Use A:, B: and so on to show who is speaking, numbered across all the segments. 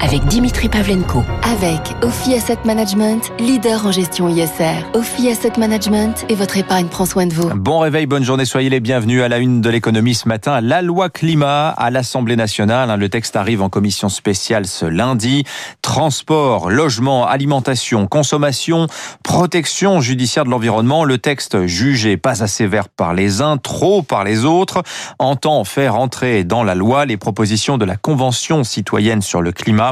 A: avec Dimitri Pavlenko.
B: Avec Ophi Asset Management, leader en gestion ISR. Ophi Asset Management et votre épargne prend soin de vous.
C: Bon réveil, bonne journée, soyez les bienvenus à la une de l'économie ce matin. La loi climat à l'Assemblée nationale. Le texte arrive en commission spéciale ce lundi. Transport, logement, alimentation, consommation, protection judiciaire de l'environnement. Le texte jugé pas assez vert par les uns, trop par les autres, entend faire entrer dans la loi les propositions de la Convention citoyenne sur le climat.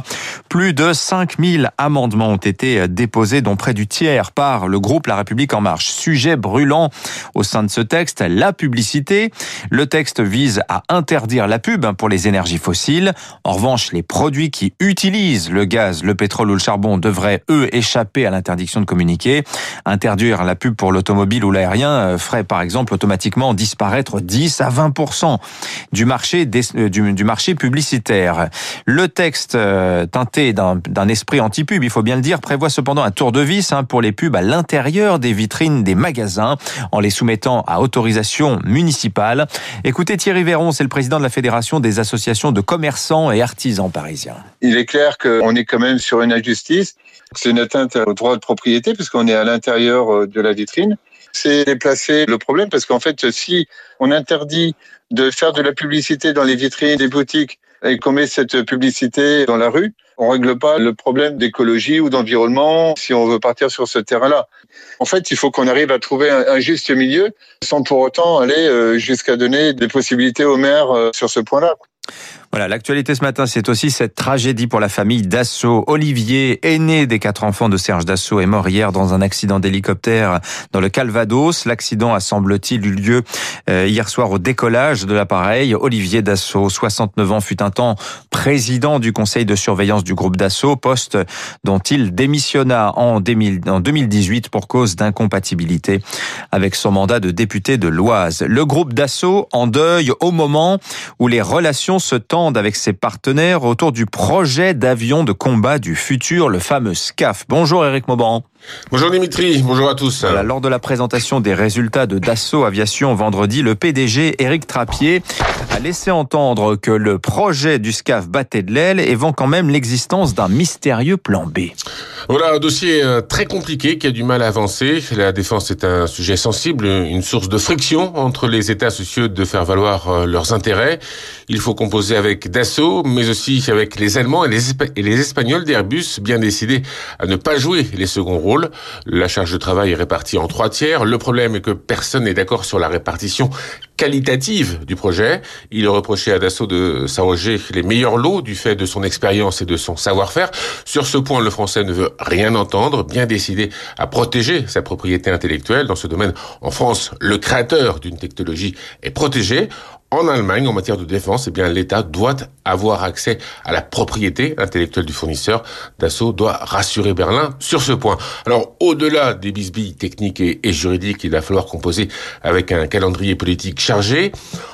C: Plus de 5000 amendements ont été déposés, dont près du tiers par le groupe La République En Marche. Sujet brûlant au sein de ce texte, la publicité. Le texte vise à interdire la pub pour les énergies fossiles. En revanche, les produits qui utilisent le gaz, le pétrole ou le charbon devraient, eux, échapper à l'interdiction de communiquer. Interdire la pub pour l'automobile ou l'aérien ferait, par exemple, automatiquement disparaître 10 à 20% du marché, du, du marché publicitaire. Le texte euh, teinté d'un esprit anti-pub, il faut bien le dire, prévoit cependant un tour de vis hein, pour les pubs à l'intérieur des vitrines des magasins, en les soumettant à autorisation municipale. Écoutez Thierry Véron, c'est le président de la Fédération des associations de commerçants et artisans parisiens.
D: Il est clair qu'on est quand même sur une injustice. C'est une atteinte au droit de propriété puisqu'on est à l'intérieur euh, de la vitrine. C'est déplacer le problème parce qu'en fait, si on interdit de faire de la publicité dans les vitrines des boutiques et qu'on met cette publicité dans la rue, on règle pas le problème d'écologie ou d'environnement si on veut partir sur ce terrain-là. En fait, il faut qu'on arrive à trouver un, juste milieu sans pour autant aller euh, jusqu'à donner des possibilités aux maires euh, sur ce point-là.
C: Voilà, l'actualité ce matin, c'est aussi cette tragédie pour la famille Dassault. Olivier, aîné des quatre enfants de Serge Dassault, est mort hier dans un accident d'hélicoptère dans le Calvados. L'accident a, semble-t-il, eu lieu euh, hier soir au décollage de l'appareil. Olivier Dassault, 69 ans, fut un temps président du conseil de surveillance du groupe Dassault, poste dont il démissionna en 2018 pour cause d'incompatibilité avec son mandat de député de l'Oise. Le groupe Dassault en deuil au moment où les relations se tendent avec ses partenaires autour du projet d'avion de combat du futur, le fameux SCAF. Bonjour Eric Mauban.
E: Bonjour Dimitri, bonjour à tous.
C: lors de la présentation des résultats de Dassault Aviation vendredi, le PDG Éric Trappier a laissé entendre que le projet du SCAF battait de l'aile et vend quand même l'existence d'un mystérieux plan B.
E: Voilà un dossier euh, très compliqué qui a du mal à avancer. La défense est un sujet sensible, une source de friction entre les États soucieux de faire valoir euh, leurs intérêts. Il faut composer avec Dassault, mais aussi avec les Allemands et les, Espagnols d'Airbus, bien décidés à ne pas jouer les seconds rôles. La charge de travail est répartie en trois tiers. Le problème est que personne n'est d'accord sur la répartition qualitative du projet. Il est reproché à Dassault de s'arroger les meilleurs lots du fait de son expérience et de son savoir-faire. Sur ce point, le français ne veut rien entendre, bien décidé à protéger sa propriété intellectuelle. Dans ce domaine, en France, le créateur d'une technologie est protégé. En Allemagne, en matière de défense, eh bien, l'État doit avoir accès à la propriété intellectuelle du fournisseur. Dassault doit rassurer Berlin sur ce point. Alors, au-delà des bisbilles techniques et, juridiques, il va falloir composer avec un calendrier politique chargé.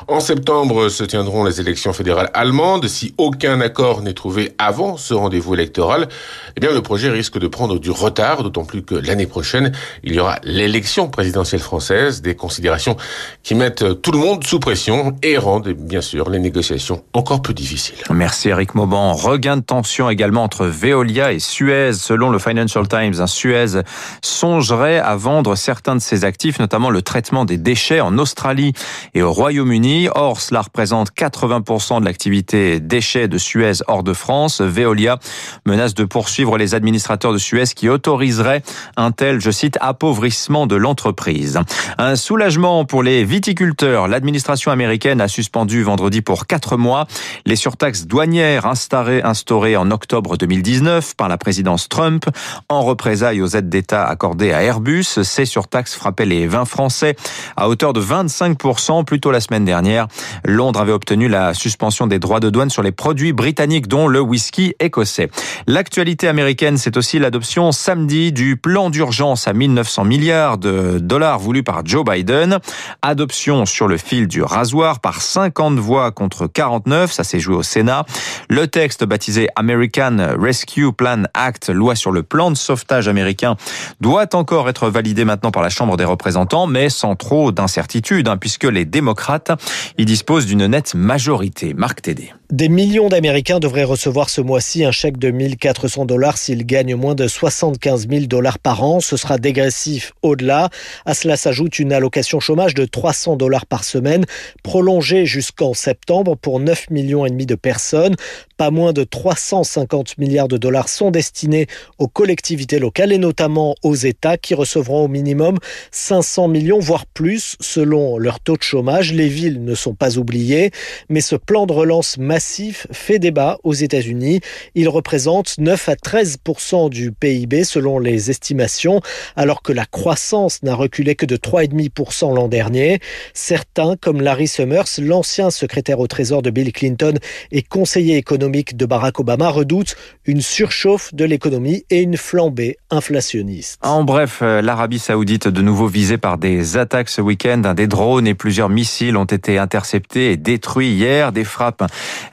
E: En septembre se tiendront les élections fédérales allemandes. Si aucun accord n'est trouvé avant ce rendez-vous électoral, eh bien, le projet risque de prendre du retard, d'autant plus que l'année prochaine, il y aura l'élection présidentielle française, des considérations qui mettent tout le monde sous pression et rendent bien sûr les négociations encore plus difficiles.
C: Merci Eric Mauban. Regain de tension également entre Veolia et Suez. Selon le Financial Times, Suez songerait à vendre certains de ses actifs, notamment le traitement des déchets en Australie et au Royaume-Uni. Or, cela représente 80% de l'activité déchets de Suez hors de France. Veolia menace de poursuivre les administrateurs de Suez qui autoriseraient un tel, je cite, appauvrissement de l'entreprise. Un soulagement pour les viticulteurs. L'administration américaine a suspendu vendredi pour quatre mois les surtaxes douanières instaurées, instaurées en octobre 2019 par la présidence Trump en représailles aux aides d'État accordées à Airbus. Ces surtaxes frappaient les vins français à hauteur de 25% plus tôt la semaine dernière. Londres avait obtenu la suspension des droits de douane sur les produits britanniques dont le whisky écossais. L'actualité américaine, c'est aussi l'adoption samedi du plan d'urgence à 1900 milliards de dollars voulu par Joe Biden. Adoption sur le fil du rasoir par 50 voix contre 49. Ça s'est joué au Sénat. Le texte baptisé American Rescue Plan Act, loi sur le plan de sauvetage américain, doit encore être validé maintenant par la Chambre des représentants, mais sans trop d'incertitude, hein, puisque les démocrates y disposent d'une nette majorité. Marc Tédé.
F: Des millions d'Américains devraient recevoir ce mois-ci un chèque de 1400 dollars s'ils gagnent moins de 75 000 dollars par an. Ce sera dégressif au-delà. À cela s'ajoute une allocation chômage de 300 dollars par semaine, prolongée jusqu'en septembre pour 9 millions et demi de personnes. Pas moins de 350 milliards de dollars sont destinés aux collectivités locales et notamment aux États qui recevront au minimum 500 millions, voire plus, selon leur taux de chômage. Les villes ne sont pas oubliées, mais ce plan de relance massif fait débat aux États-Unis. Il représente 9 à 13% du PIB selon les estimations, alors que la croissance n'a reculé que de 3,5% l'an dernier. Certains, comme Larry Summers, l'ancien secrétaire au Trésor de Bill Clinton et conseiller économique de Barack Obama, redoutent une surchauffe de l'économie et une flambée inflationniste.
C: En bref, euh, l'Arabie saoudite de nouveau visée par des attaques ce week-end. Des drones et plusieurs missiles ont été interceptés et détruits hier. Des frappes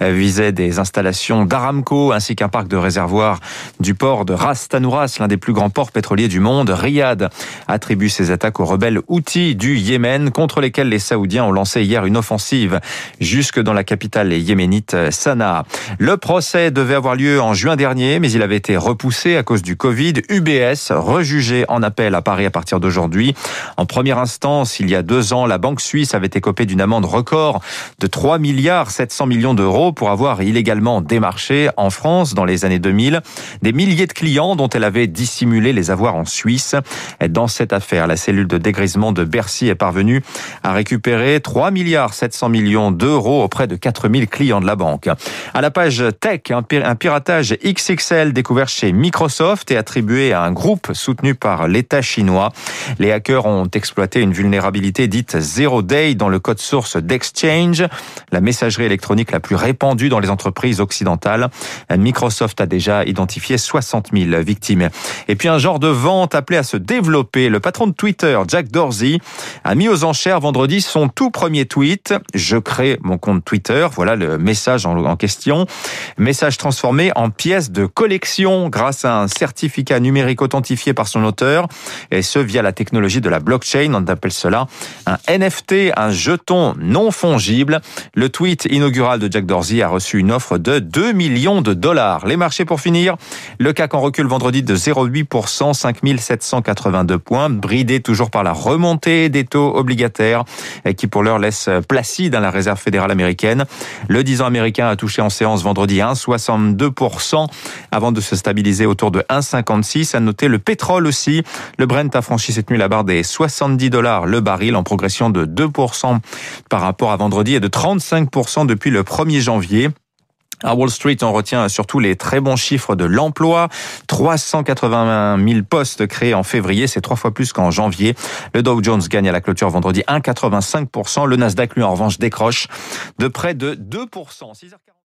C: visait des installations d'Aramco ainsi qu'un parc de réservoirs du port de Ras Tanouras, l'un des plus grands ports pétroliers du monde. Riyad attribue ses attaques aux rebelles outils du Yémen contre lesquels les Saoudiens ont lancé hier une offensive jusque dans la capitale yéménite Sanaa. Le procès devait avoir lieu en juin dernier, mais il avait été repoussé à cause du Covid. UBS, rejugé en appel à Paris à partir d'aujourd'hui. En première instance, il y a deux ans, la banque suisse avait écopé d'une amende record de 3 milliards 700 millions d'euros pour avoir illégalement démarché en France dans les années 2000 des milliers de clients dont elle avait dissimulé les avoirs en Suisse. Dans cette affaire, la cellule de dégrisement de Bercy est parvenue à récupérer 3 milliards 700 millions d'euros auprès de 4000 clients de la banque. À la page tech, un piratage XXL découvert chez Microsoft et attribué à un groupe soutenu par l'État chinois. Les hackers ont exploité une vulnérabilité dite Zero Day dans le code source d'Exchange, la messagerie électronique la plus répandue dans les entreprises occidentales. Microsoft a déjà identifié 60 000 victimes. Et puis un genre de vente appelé à se développer. Le patron de Twitter, Jack Dorsey, a mis aux enchères vendredi son tout premier tweet. Je crée mon compte Twitter. Voilà le message en question. Message transformé en pièce de collection grâce à un certificat numérique authentifié par son auteur. Et ce, via la technologie de la blockchain. On appelle cela un NFT, un jeton non fongible. Le tweet inaugural de Jack Dorsey a reçu une offre de 2 millions de dollars. Les marchés pour finir. Le CAC en recul vendredi de 0,8%, 5782 points, bridé toujours par la remontée des taux obligataires qui pour l'heure laisse placide dans la réserve fédérale américaine. Le 10 ans américain a touché en séance vendredi 1,62% avant de se stabiliser autour de 1,56. À noter le pétrole aussi. Le Brent a franchi cette nuit la barre des 70 dollars le baril en progression de 2% par rapport à vendredi et de 35% depuis le 1er janvier. À Wall Street, on retient surtout les très bons chiffres de l'emploi. 380 000 postes créés en février, c'est trois fois plus qu'en janvier. Le Dow Jones gagne à la clôture vendredi 1,85%. Le Nasdaq, lui, en revanche, décroche de près de 2%.